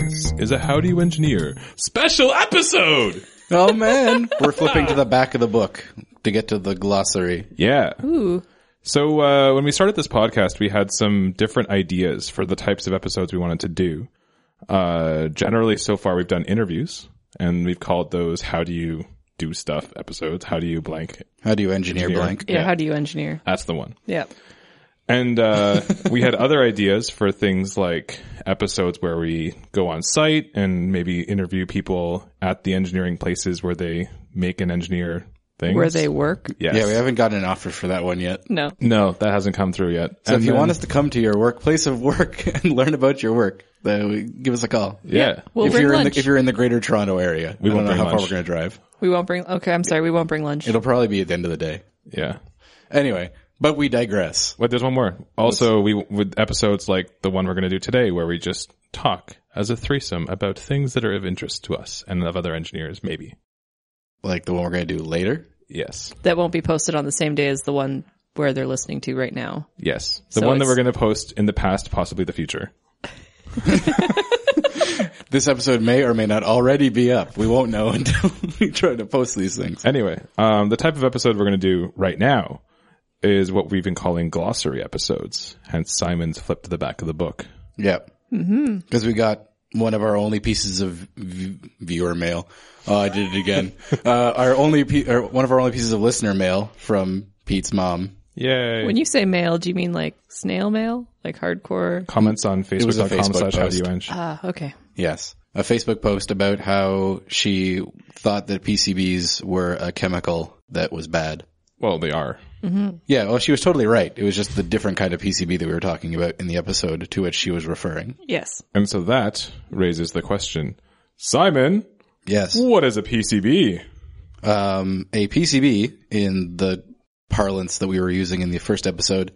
This is a How Do You Engineer special episode! Oh man, we're flipping to the back of the book to get to the glossary. Yeah. Ooh. So, uh, when we started this podcast, we had some different ideas for the types of episodes we wanted to do. Uh, generally, so far, we've done interviews, and we've called those How Do You Do Stuff episodes. How do you blank? How do you engineer, Engineer. blank? Yeah, Yeah. How do you engineer? That's the one. Yeah. And uh, we had other ideas for things like episodes where we go on site and maybe interview people at the engineering places where they make and engineer things. Where they work? Yes. Yeah, we haven't gotten an offer for that one yet. No. No, that hasn't come through yet. So And if you then- want us to come to your workplace of work and learn about your work, then give us a call. yeah. We'll if bring you're in lunch. the if you're in the greater Toronto area, We I don't won't know bring how far we're going to drive. we won't bring, okay, I'm sorry, we won't bring lunch. It'll probably be at the end of the day. Yeah. Anyway, but we digress. Wait, there's one more. Also, we with episodes like the one we're going to do today, where we just talk as a threesome about things that are of interest to us and of other engineers, maybe. Like the one we're going to do later. Yes, that won't be posted on the same day as the one where they're listening to right now. yes. The So one that it's- we're going to post in the past, possibly the future. This episode may or may not already be up. We won't know until we try to post these things. Anyway, um, the type of episode we're going to do right now is what we've been calling glossary episodes. Hence, Simon's flip to the back of the book. Yeah. Because we got one of our only pieces of v- viewer mail. Oh, I did it again. uh, our only, pe- or one of our only pieces of listener mail from Pete's mom. Yay! When you say mail, do you mean like snail mail? Like hardcore? Comments on was a Facebook.com Facebook slash how do you post. eng. Ah, okay. Yes. A Facebook post about how she thought that PCBs were a chemical that was bad. Well, they are. Yeah, well, she was totally right. It was just the different kind of PCB that we were talking about in the episode to which she was referring. Yes. And so that raises the question, Simon, Yes. what is a PCB? Um, a PCB in the parlance that we were using in the first episode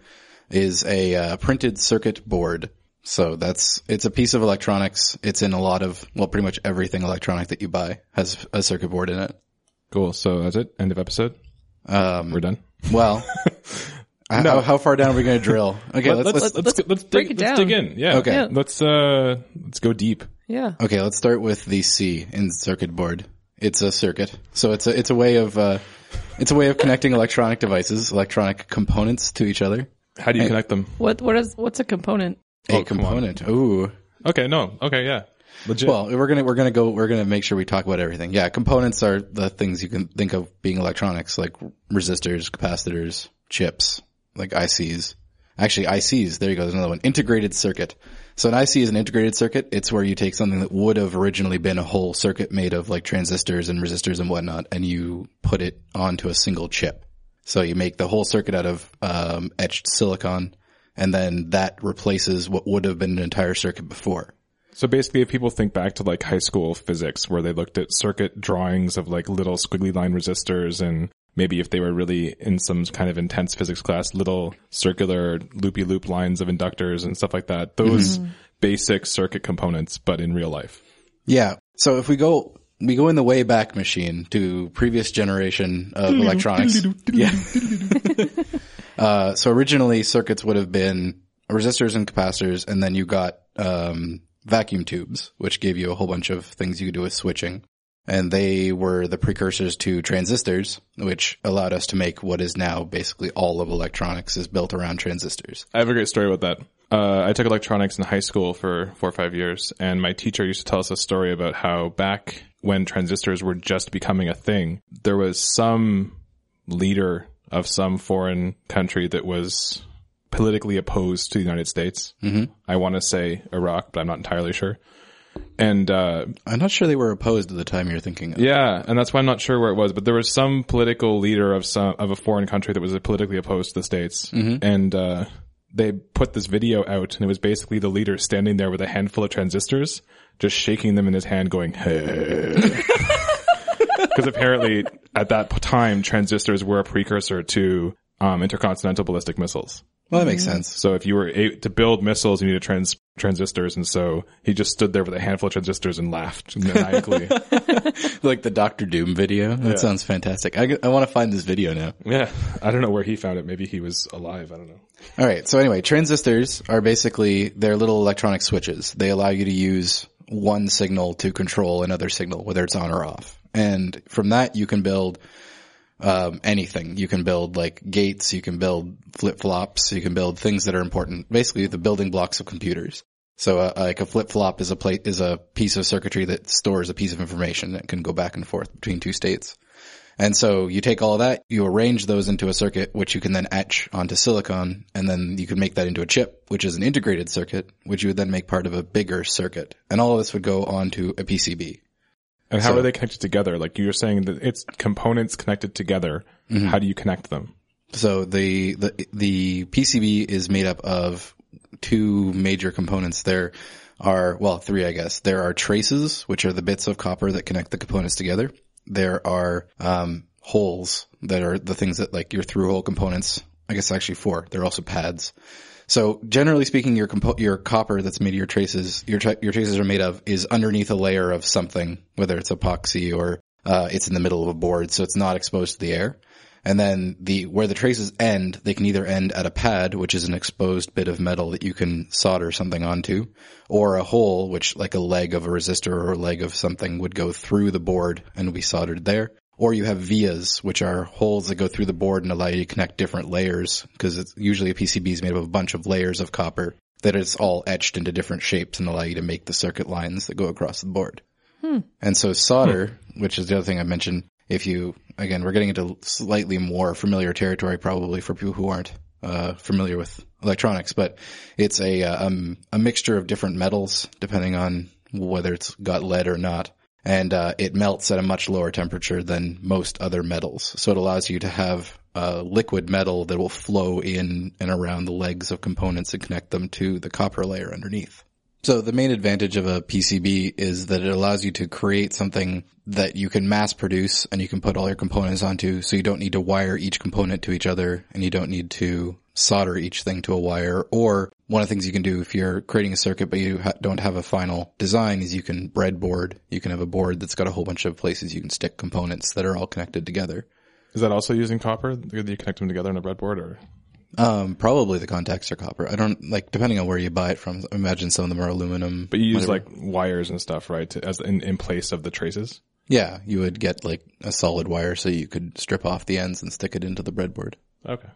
is a uh, printed circuit board. So that's, it's a piece of electronics. It's in a lot of, well, pretty much everything electronic that you buy has a circuit board in it. Cool. So that's it. End of episode. Um, We're done. well, how, how far down are we going to drill? Okay, let's, let's, let's, let's let's break dig, it let's down. dig in. Yeah. Okay. Yeah. Let's uh let's go deep. Yeah. Okay, let's start with the C in circuit board. It's a circuit. So it's a, it's a way of, uh, it's a way of connecting electronic devices, electronic components to each other. How do you connect them? What, what is, what's a component? A Oh, component. Ooh. Okay. No. Okay. Yeah. Legit. Well, we're gonna, we're gonna go, we're gonna make sure we talk about everything. Yeah, components are the things you can think of being electronics, like resistors, capacitors, chips, like ICs. Actually, ICs, there you go, there's another one. Integrated circuit. So an IC is an integrated circuit. It's where you take something that would have originally been a whole circuit made of like transistors and resistors and whatnot, and you put it onto a single chip. So you make the whole circuit out of um, etched silicon, and then that replaces what would have been an entire circuit before. So basically, if people think back to like high school physics, where they looked at circuit drawings of like little squiggly line resistors, and maybe if they were really in some kind of intense physics class, little circular loopy loop lines of inductors and stuff like that. Those basic circuit components, but in real life. Yeah. So if we go, we go in the way back machine to previous generation of electronics. yeah. uh, so originally circuits would have been resistors and capacitors, and then you got, um, vacuum tubes, which gave you a whole bunch of things you could do with switching. And they were the precursors to transistors, which allowed us to make what is now basically all of electronics is built around transistors. I have a great story about that. Uh, I took electronics in high school for four or five years, and my teacher used to tell us a story about how back when transistors were just becoming a thing, there was some leader of some foreign country that was politically opposed to the United States. Mm-hmm. I want to say Iraq, but I'm not entirely sure. And uh, I'm not sure they were opposed at the time you're thinking of. yeah, and that's why I'm not sure where it was, but there was some political leader of some of a foreign country that was politically opposed to the states, and uh, they put this video out, and it was basically the leader standing there with a handful of transistors, just shaking them in his hand, going, "Hey." Because apparently, at that time, transistors were a precursor to um, intercontinental ballistic missiles. Well, that makes mm-hmm. sense. So if you were a- to build missiles, you needed trans- transistors, and so he just stood there with a handful of transistors and laughed maniacally. Like the Doctor Doom video. That sounds fantastic. I, I want to find this video now. Yeah, I don't know where he found it. Maybe he was alive. I don't know. All right. So anyway, transistors are basically they're little electronic switches. They allow you to use one signal to control another signal, whether it's on or off. And from that, you can build um, anything. You can build like gates, you can build flip flops, you can build things that are important. Basically, the building blocks of computers. So, uh, like a flip flop is a plate is a piece of circuitry that stores a piece of information that can go back and forth between two states. And so you take all of that, you arrange those into a circuit, which you can then etch onto silicon, and then you can make that into a chip, which is an integrated circuit, which you would then make part of a bigger circuit. And all of this would go onto a PCB. And how So- are they connected together? Like you're saying that it's components connected together. Mm-hmm. How do you connect them? So the, the, the PCB is made up of two major components. There are, well, three, I guess. There are traces, which are the bits of copper that connect the components together. There are, um, holes that are the things that like your through hole components. I guess actually four. They're also pads. So generally speaking, your compo- your copper that's made of your traces, your tra- your traces are made of is underneath a layer of something, whether it's epoxy or uh, it's in the middle of a board, so it's not exposed to the air. And then the where the traces end, they can either end at a pad, which is an exposed bit of metal that you can solder something onto, or a hole, which like a leg of a resistor or a leg of something would go through the board and be soldered there. Or you have vias, which are holes that go through the board and allow you to connect different layers, because it's usually a PCB is made of a bunch of layers of copper that is all etched into different shapes and allow you to make the circuit lines that go across the board. And so solder, which is the other thing I mentioned, if you, again, we're getting into slightly more familiar territory probably for people who aren't, uh, familiar with electronics, but it's a, um, a mixture of different metals depending on whether it's got lead or not. And, uh, it melts at a much lower temperature than most other metals. So it allows you to have a liquid metal that will flow in and around the legs of components and connect them to the copper layer underneath. So the main advantage of a PCB is that it allows you to create something that you can mass produce and you can put all your components onto so you don't need to wire each component to each other and you don't need to solder each thing to a wire or one of the things you can do if you're creating a circuit but you ha- don't have a final design is you can breadboard. You can have a board that's got a whole bunch of places you can stick components that are all connected together. Is that also using copper? Do you connect them together on a breadboard or? Um, probably the contacts are copper. I don't like depending on where you buy it from. I imagine some of them are aluminum. But you use whatever. like wires and stuff, right? To, as in, in place of the traces? Yeah, you would get like a solid wire so you could strip off the ends and stick it into the breadboard. Okay.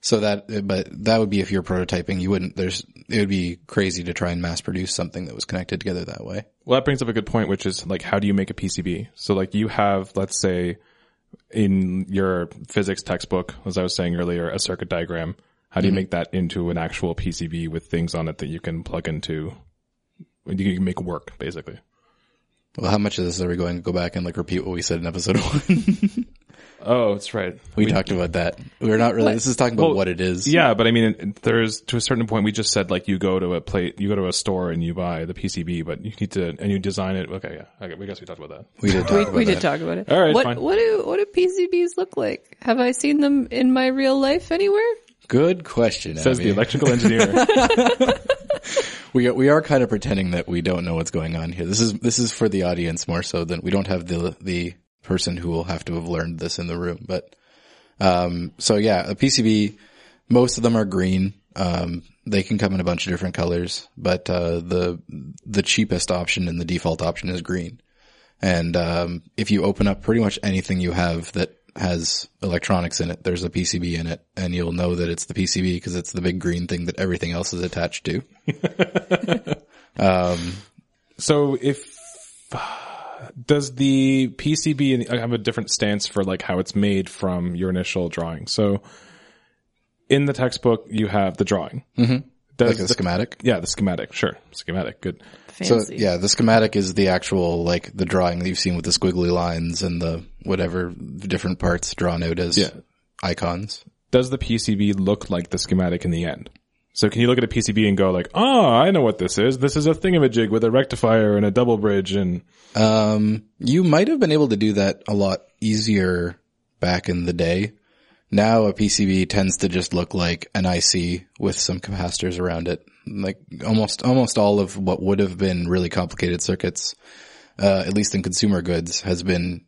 So that, but that would be if you're prototyping. You wouldn't, there's, it would be crazy to try and mass produce something that was connected together that way. Well, that brings up a good point, which is like, how do you make a PCB? So like you have, let's say in your physics textbook, as I was saying earlier, a circuit diagram. How do you mm-hmm. make that into an actual PCB with things on it that you can plug into? You can make work, basically. Well, how much of this are we going to go back and like repeat what we said in episode one? Oh, that's right. we, talked about that. We're not really, this is talking about Well, what it is. Yeah, but I mean, there's to a certain point. We just said like you go to a plate, you go to a store and you buy the PCB, but you need to and you design it. Okay, yeah, okay, we guess we talked about that. We did talk We, about we that. did talk about it. All right, what fine. what do what do PCBs look like? Have I seen them in my real life anywhere? Good question. Says Abby. the electrical engineer. We are, we are kind of pretending that we don't know what's going on here. This is this is for the audience more so than we don't have the the person who will have to have learned this in the room. But um, so yeah, a PCB. Most of them are green. Um, they can come in a bunch of different colors, but uh, the the cheapest option and the default option is green. And um, if you open up pretty much anything you have that has electronics in it, there's a PCB in it, and you'll know that it's the PCB because it's the big green thing that everything else is attached to. um, So if does the PCB and- have a different stance for like how it's made from your initial drawing? So in the textbook, you have the drawing. Mm-hmm. Does like a the- schematic. yeah, the schematic. Sure, schematic. Good. So yeah, the schematic is the actual like the drawing that you've seen with the squiggly lines and the whatever different parts drawn out as Yeah. icons. Does the PCB look like the schematic in the end? So can you look at a PCB and go like, oh, I know what this is. This is a thingamajig with a rectifier and a double bridge and Um, you might have been able to do that a lot easier back in the day. Now a PCB tends to just look like an IC with some capacitors around it. Like almost, almost all of what would have been really complicated circuits, uh, at least in consumer goods has been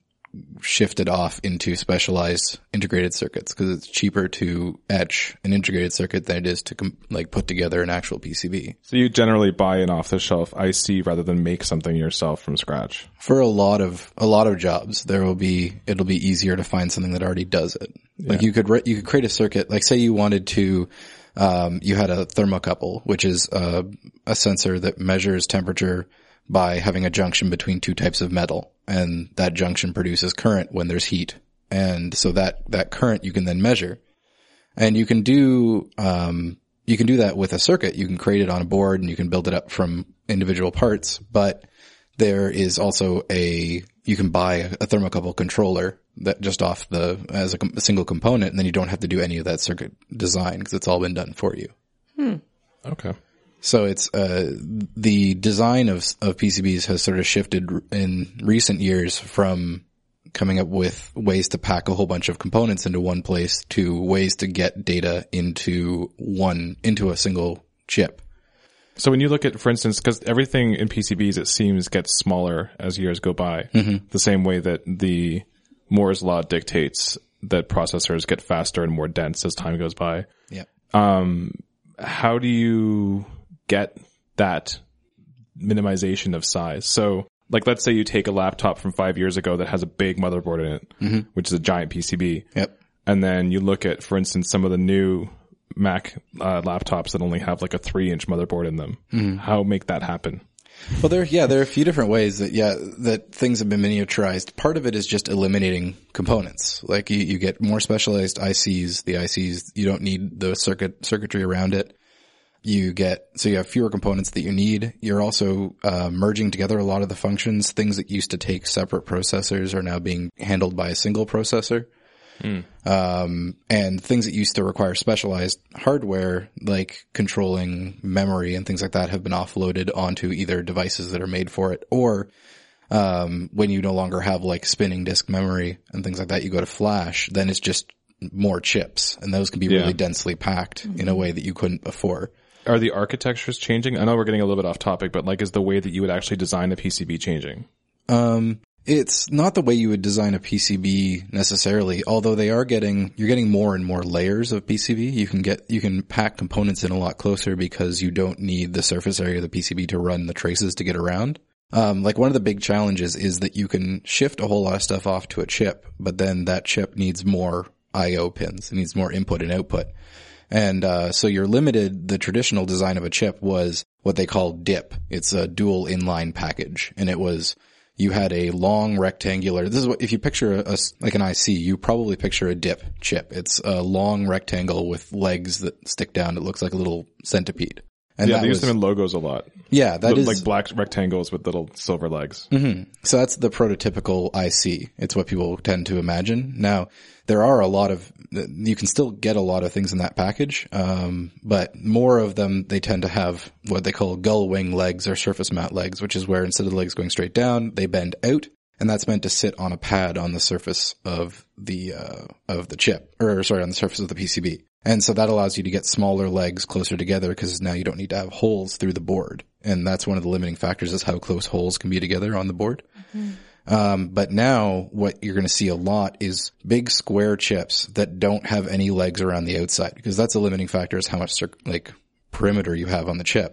shifted off into specialized integrated circuits because it's cheaper to etch an integrated circuit than it is to com- like put together an actual PCB. So you generally buy an off the shelf IC rather than make something yourself from scratch. For a lot of a lot of jobs, there will be it'll be easier to find something that already does it. Like you could re- you could create a circuit. Like say you wanted to, um, you had a thermocouple, which is uh, a sensor that measures temperature by having a junction between two types of metal, and that junction produces current when there's heat, and so that that current you can then measure, and you can do um, you can do that with a circuit. You can create it on a board, and you can build it up from individual parts, but there is also a you can buy a, a thermocouple controller that just off the as a, com- a single component, and then you don't have to do any of that circuit design because it's all been done for you. Okay. So it's uh, the design of of PCBs has sort of shifted in recent years from coming up with ways to pack a whole bunch of components into one place to ways to get data into one into a single chip. So when you look at, for instance, because everything in PCBs, it seems gets smaller as years go by, the same way that the Moore's law dictates that processors get faster and more dense as time goes by. Yeah. How do you get that minimization of size? So like, let's say you take a laptop from five years ago that has a big motherboard in it, which is a giant PCB. Yep. And then you look at, for instance, some of the new Mac uh, laptops that only have like a three inch motherboard in them. How make that happen? Well, there, yeah, there are a few different ways that, yeah, that things have been miniaturized. Part of it is just eliminating components. Like you, you get more specialized ICs. The ICs, you don't need the circuit, circuitry around it. You get, so you have fewer components that you need. You're also, uh, merging together a lot of the functions. Things that used to take separate processors are now being handled by a single processor. Um, and things that used to require specialized hardware, like controlling memory and things like that, have been offloaded onto either devices that are made for it or um, when you no longer have like spinning disk memory and things like that, you go to flash, then it's just more chips and those can be Yeah. really densely packed in a way that you couldn't before. Are the architectures changing? I know we're getting a little bit off topic, but like, is the way that you would actually design a PCB changing? Um, it's not the way you would design a PCB necessarily, although they are getting, you're getting more and more layers of PCB. You can get, you can pack components in a lot closer because you don't need the surface area of the PCB to run the traces to get around. Um, like one of the big challenges is that you can shift a whole lot of stuff off to a chip, but then that chip needs more IO pins. It needs more input and output. And uh, so you're limited. The traditional design of a chip was what they call DIP. It's a dual inline package, and it was you had a long rectangular. This is what if you picture a like an IC, you probably picture a DIP chip. It's a long rectangle with legs that stick down. It looks like a little centipede. And Yeah, they use was, them in logos a lot. yeah, that Li- is like black rectangles with little silver legs. so that's the prototypical IC. It's what people tend to imagine. Now, there are a lot of, you can still get a lot of things in that package, um, but more of them, they tend to have what they call gull wing legs or surface mount legs, which is where instead of the legs going straight down, they bend out. And that's meant to sit on a pad on the surface of the, uh, of the chip, or sorry, on the surface of the PCB. And so that allows you to get smaller legs closer together because now you don't need to have holes through the board. And that's one of the limiting factors is how close holes can be together on the board. Um, but now what you're going to see a lot is big square chips that don't have any legs around the outside because that's a limiting factor is how much like perimeter you have on the chip.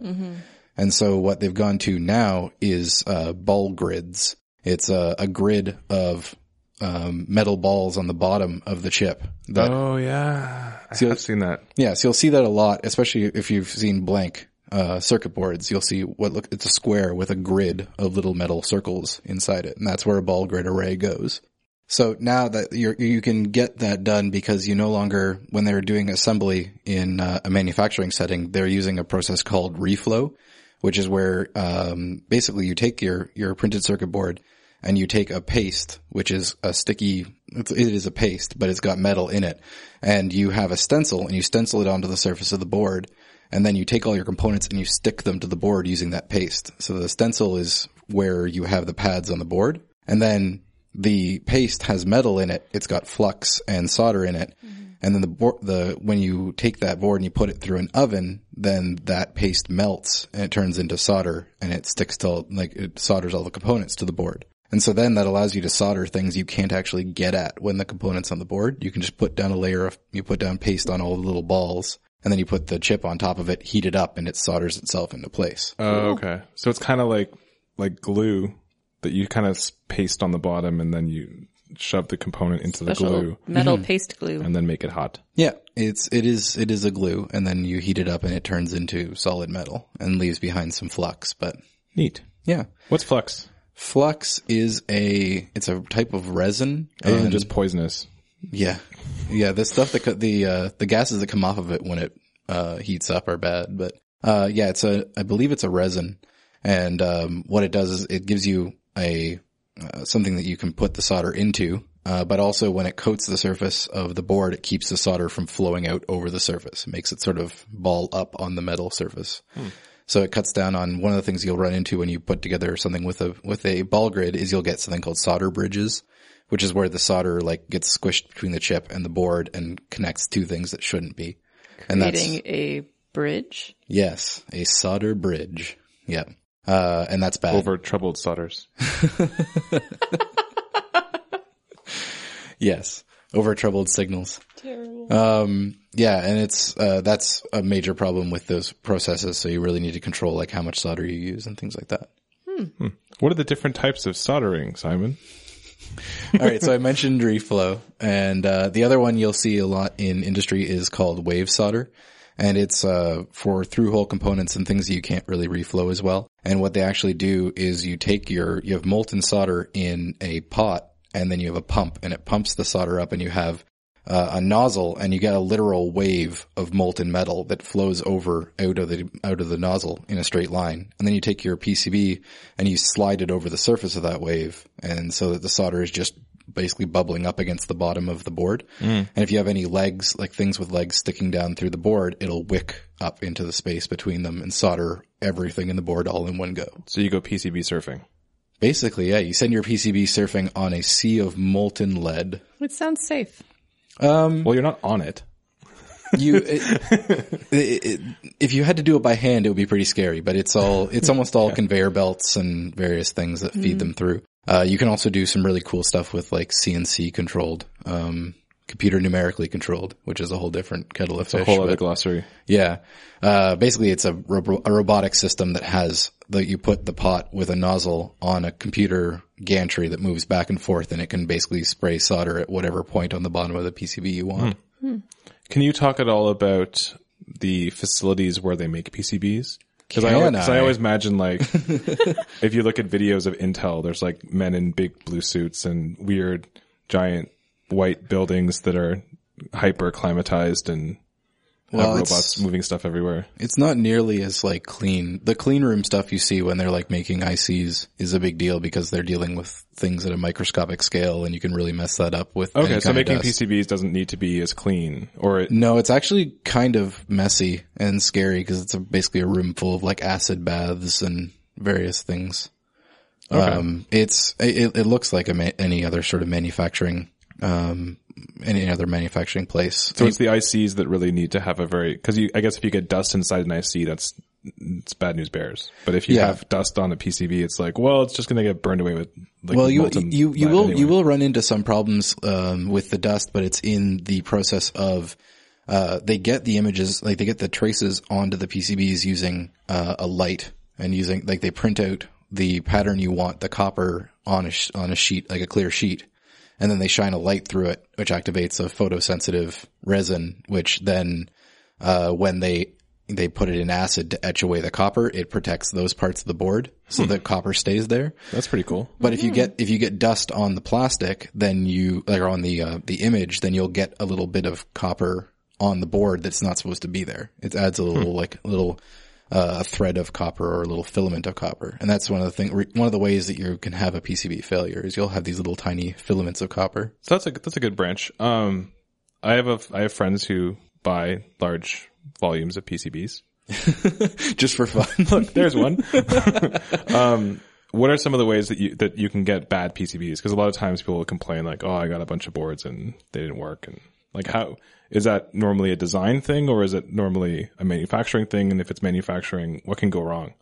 And so what they've gone to now is, uh, ball grids. It's a, a grid of, um, metal balls on the bottom of the chip that Oh yeah, I have seen that. yeah, so you'll see that a lot, especially if you've seen blank uh, circuit boards. You'll see what look it's a square with a grid of little metal circles inside it, and that's where a ball grid array goes. So now that you're, you can get that done because you no longer, when they're doing assembly in uh, a manufacturing setting, they're using a process called reflow, which is where um, basically you take your your printed circuit board and you take a paste, which is a sticky, it's- it is a paste, but it's got metal in it, and you have a stencil and you stencil it onto the surface of the board, and then you take all your components and you stick them to the board using that paste. So the stencil is where you have the pads on the board, and then the paste has metal in it. It's got flux and solder in it. Mm-hmm. And then the board, the, when you take that board and you put it through an oven, then that paste melts and it turns into solder and it sticks to, like, it solders all the components to the board. And so then that allows you to solder things you can't actually get at when the component's on the board. You can just put down a layer of, you put down paste on all the little balls and then you put the chip on top of it, heat it up and it solders itself into place. Oh, okay. So it's kind of like like glue that you kind of paste on the bottom and then you shove the component into the Special glue metal mm-hmm. paste glue. and then make it hot. Yeah, it's, it is, it is a glue and then you heat it up and it turns into solid metal and leaves behind some flux, but Neat. yeah. What's flux? Flux is a, it's a type of resin. Other than and- just poisonous. Yeah, yeah. The stuff that the uh, the gases that come off of it when it uh, heats up are bad. But uh, yeah, it's a I believe it's a resin, and um, what it does is it gives you a uh, something that you can put the solder into. Uh, but also when it coats the surface of the board, it keeps the solder from flowing out over the surface. It makes it sort of ball up on the metal surface. So it cuts down on one of the things you'll run into when you put together something with a with a ball grid is you'll get something called solder bridges, which is where the solder like gets squished between the chip and the board and connects two things that shouldn't be. And that's Creating a bridge. yes, a solder bridge. Yep. Uh, and that's bad. Over troubled solders. Yes. Over troubled signals. Terrible. Um, yeah, and it's, uh, that's a major problem with those processes. So you really need to control like how much solder you use and things like that. What are the different types of soldering, Simon? All right, so I mentioned reflow, and uh, the other one you'll see a lot in industry is called wave solder, and it's uh, for through-hole components and things that you can't really reflow as well. And what they actually do is you take your you have molten solder in a pot, and then you have a pump, and it pumps the solder up, and you have uh, a nozzle, and you get a literal wave of molten metal that flows over out of the out of the nozzle in a straight line, and then you take your PCB and you slide it over the surface of that wave, and so that the solder is just basically bubbling up against the bottom of the board. And if you have any legs, like things with legs sticking down through the board, it'll wick up into the space between them and solder everything in the board all in one go. So you go PCB surfing. Basically, yeah, you send your PCB surfing on a sea of molten lead. It sounds safe. Um, Well, you're not on it. you it, it, it, if you had to do it by hand it would be pretty scary but it's all it's almost all conveyor belts and various things that feed them through uh, you can also do some really cool stuff with like cnc controlled um, computer numerically controlled which is a whole different kettle of A fish whole other but- glossary. yeah uh, basically it's a, ro- a robotic system that has that you put the pot with a nozzle on a computer gantry that moves back and forth and it can basically spray solder at whatever point on the bottom of the pcb you want Can you talk at all about the facilities where they make PCBs? Because I, I I? always imagine like, if you look at videos of Intel, there's like men in big blue suits and weird giant white buildings that are hyper climatized and Well, robots moving stuff everywhere. It's not nearly as like clean. The clean room stuff you see when they're like making ICs is a big deal because they're dealing with things at a microscopic scale and you can really mess that up with. Okay, so making. PCBs doesn't need to be as clean, or it, No, it's actually kind of messy and scary because it's a, basically a room full of like acid baths and various things. Um, it's, it, it looks like a ma- any other sort of manufacturing, um, any other manufacturing place. so it's the ICs that really need to have a very because you I guess if you get dust inside an IC, that's it's bad news bears. But if you Yeah. have dust on a PCB, it's like well, it's just going to get burned away with like well, you you you will anyway. you will run into some problems um, with the dust, but it's in the process of uh, they get the images like they get the traces onto the PCBs using uh, a light and using like they print out the pattern you want the copper on a sh- on a sheet like a clear sheet, and then they shine a light through it, which activates a photosensitive resin, which then uh, when they they put it in acid to etch away the copper, it protects those parts of the board so that copper stays there. That's pretty cool. But if you get if you get dust on the plastic, then you like or on the uh, the image, then you'll get a little bit of copper on the board that's not supposed to be there. It adds a little like a little uh, a thread of copper or a little filament of copper, and that's one of the thing one of the ways that you can have a PCB failure is you'll have these little tiny filaments of copper. So that's a that's a good branch. Um, I have a I have friends who buy large volumes of PCBs. Just for fun. Look, there's one. um, what are some of the ways that you that you can get bad PCBs? Because a lot of times people will complain like, "Oh, I got a bunch of boards and they didn't work." And like, how is that normally a design thing or is it normally a manufacturing thing? And if it's manufacturing, what can go wrong?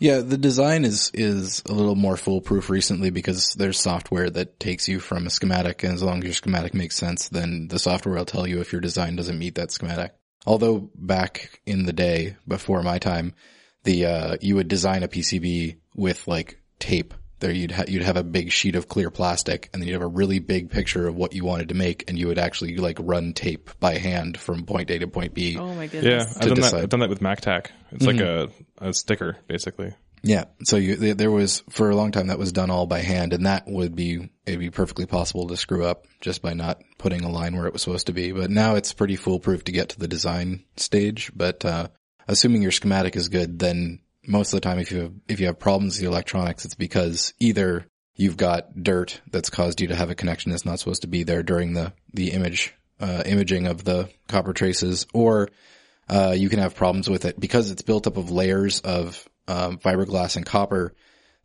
Yeah, the design is is a little more foolproof recently because there's software that takes you from a schematic, and as long as your schematic makes sense, then the software will tell you if your design doesn't meet that schematic. Although back in the day, before my time, the uh, you would design a PCB with like tape. There you'd ha- you'd have a big sheet of clear plastic, and then you'd have a really big picture of what you wanted to make, and you would actually like run tape by hand from point A to point B. Oh my goodness. Yeah. I've done that. decide. I've done that with MacTac. It's like a, a sticker, basically. Yeah. So you, there- there was, for a long time that was done all by hand and that would be, it'd be perfectly possible to screw up just by not putting a line where it was supposed to be. But now it's pretty foolproof to get to the design stage. But, uh, assuming your schematic is good, then most of the time if you have, if you have problems with the electronics, it's because either you've got dirt that's caused you to have a connection that's not supposed to be there during the, the image, uh, imaging of the copper traces or uh, you can have problems with it because it's built up of layers of um, fiberglass and copper.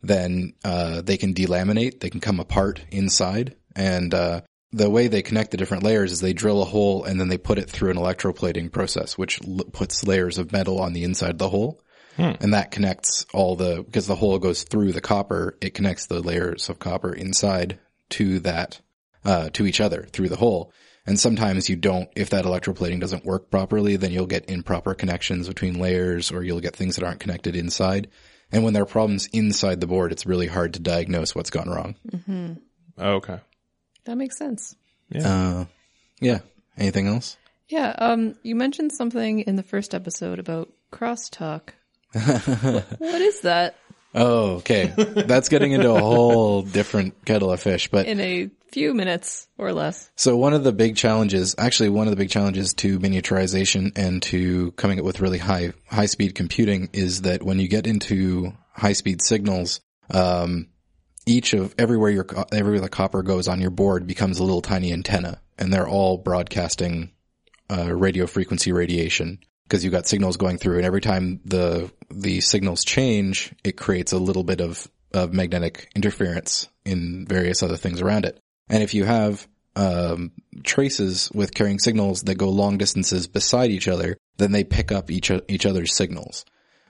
Then uh, they can delaminate; they can come apart inside. And uh, the way they connect the different layers is they drill a hole and then they put it through an electroplating process, which l- puts layers of metal on the inside of the hole. And that connects all the, because the hole goes through the copper, it connects the layers of copper inside to that, uh, to each other through the hole. And sometimes you don't, if that electroplating doesn't work properly, then you'll get improper connections between layers or you'll get things that aren't connected inside. And when there are problems inside the board, it's really hard to diagnose what's gone wrong. Oh, okay. That makes sense. Uh, yeah. Anything else? Yeah. Um, you mentioned something in the first episode about crosstalk. What, is that Oh, okay. That's getting into a whole different kettle of fish, but in a few minutes or less? So one of the big challenges, actually one of the big challenges to miniaturization and to coming up with really high, high speed computing is that when you get into high speed signals, um, each of everywhere your, everywhere the copper goes on your board becomes a little tiny antenna and they're all broadcasting, uh, radio frequency radiation because you've got signals going through and every time the, the signals change, it creates a little bit of, of magnetic interference in various other things around it. And if you have um, traces with carrying signals that go long distances beside each other, then they pick up each each other's signals.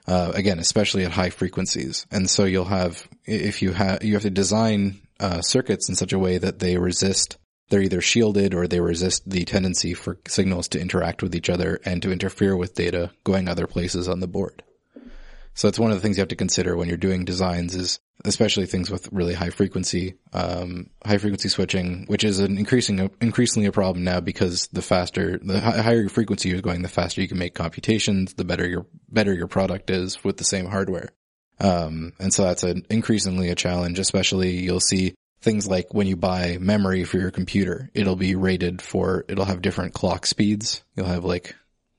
Uh, again, especially at high frequencies, and so you'll have if you have you have to design uh, circuits in such a way that they resist. They're either shielded or they resist the tendency for signals to interact with each other and to interfere with data going other places on the board. So it's one of the things you have to consider when you're doing designs is especially things with really high frequency, um, high frequency switching, which is an increasing, increasingly a problem now because the faster, the higher your frequency you're going, the faster you can make computations, the better your, better your product is with the same hardware. Um, and so that's an increasingly a challenge, especially you'll see things like when you buy memory for your computer, it'll be rated for, it'll have different clock speeds. You'll have like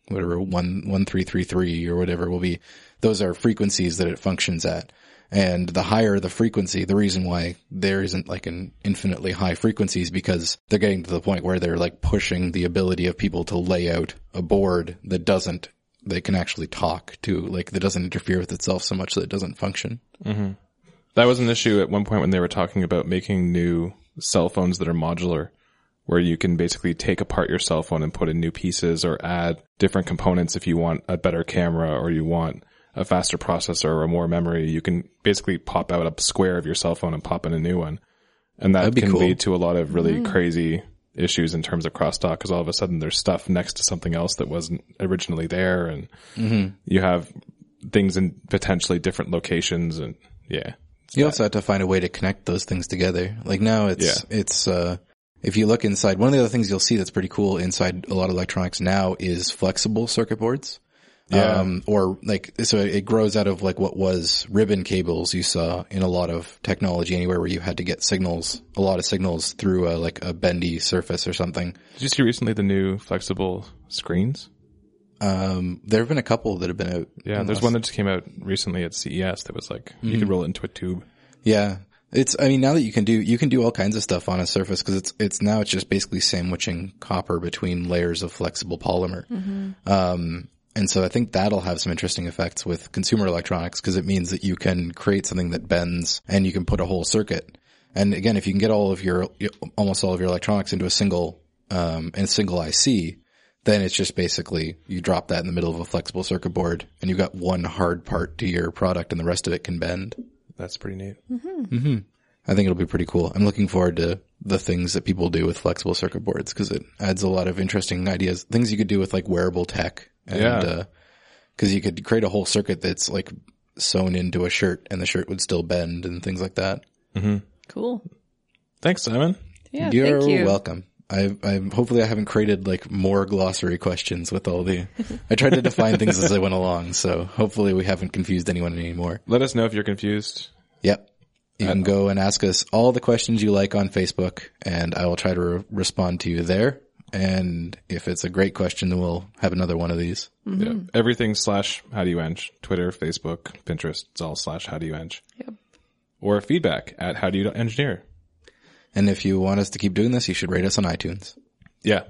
whatever one one three three three or whatever will be. Those are frequencies that it functions at. And the higher the frequency the reason why there isn't like an infinitely high frequencies because they're getting to the point where they're like pushing the ability of people to lay out a board that doesn't they can actually talk to like that doesn't interfere with itself so much that it doesn't function mm-hmm. That was an issue at one point when they were talking about making new cell phones that are modular, where you can basically take apart your cell phone and put in new pieces or add different components if you want a better camera or you want a faster processor or more memory. You can basically pop out a square of your cell phone and pop in a new one. And that can cool. lead to a lot of really mm. crazy issues in terms of crosstalk because all of a sudden there's stuff next to something else that wasn't originally there and mm-hmm. you have things in potentially different locations and yeah. You also have to find a way to connect those things together. Like now it's, it's, uh, if you look inside, one of the other things you'll see that's pretty cool inside a lot of electronics now is flexible circuit boards. Yeah. Um, or like, so it grows out of like what was ribbon cables you saw in a lot of technology anywhere where you had to get signals, a lot of signals through a, like a bendy surface or something. Did you see recently the new flexible screens? Um, there have been a couple that have been out. Yeah, there's one that just came out recently at CES that was like you could roll it into a tube. Yeah. It's, I mean, now that you can do, you can do all kinds of stuff on a surface because it's, it's now it's just basically sandwiching copper between layers of flexible polymer. Um, and so I think that'll have some interesting effects with consumer electronics because it means that you can create something that bends and you can put a whole circuit. And again, if you can get all of your, almost all of your electronics into a single, um, in a single IC, then it's just basically you drop that in the middle of a flexible circuit board and you've got one hard part to your product and the rest of it can bend. That's pretty neat. Mm-hmm. Mm-hmm. I think it'll be pretty cool. I'm looking forward to the things that people do with flexible circuit boards because it adds a lot of interesting ideas, things you could do with like wearable tech. And, Yeah. uh, cause you could create a whole circuit that's like sewn into a shirt and the shirt would still bend and things like that. Mm-hmm. Cool. Thanks, Simon. Yeah, You're thank you. welcome. I, I hopefully I haven't created like more glossary questions with all the. I tried to define things as I went along, so hopefully we haven't confused anyone anymore. Let us know if you're confused. Yep, you can uh, go and ask us all the questions you like on Facebook, and I will try to re- respond to you there. And if it's a great question, then we'll have another one of these. Mm-hmm. Yeah. Everything slash how do you eng. Twitter, Facebook, Pinterest. It's all slash how do you eng. Yep. Or feedback at how do you engineer. And if you want us to keep doing this, you should rate us on iTunes. Yeah.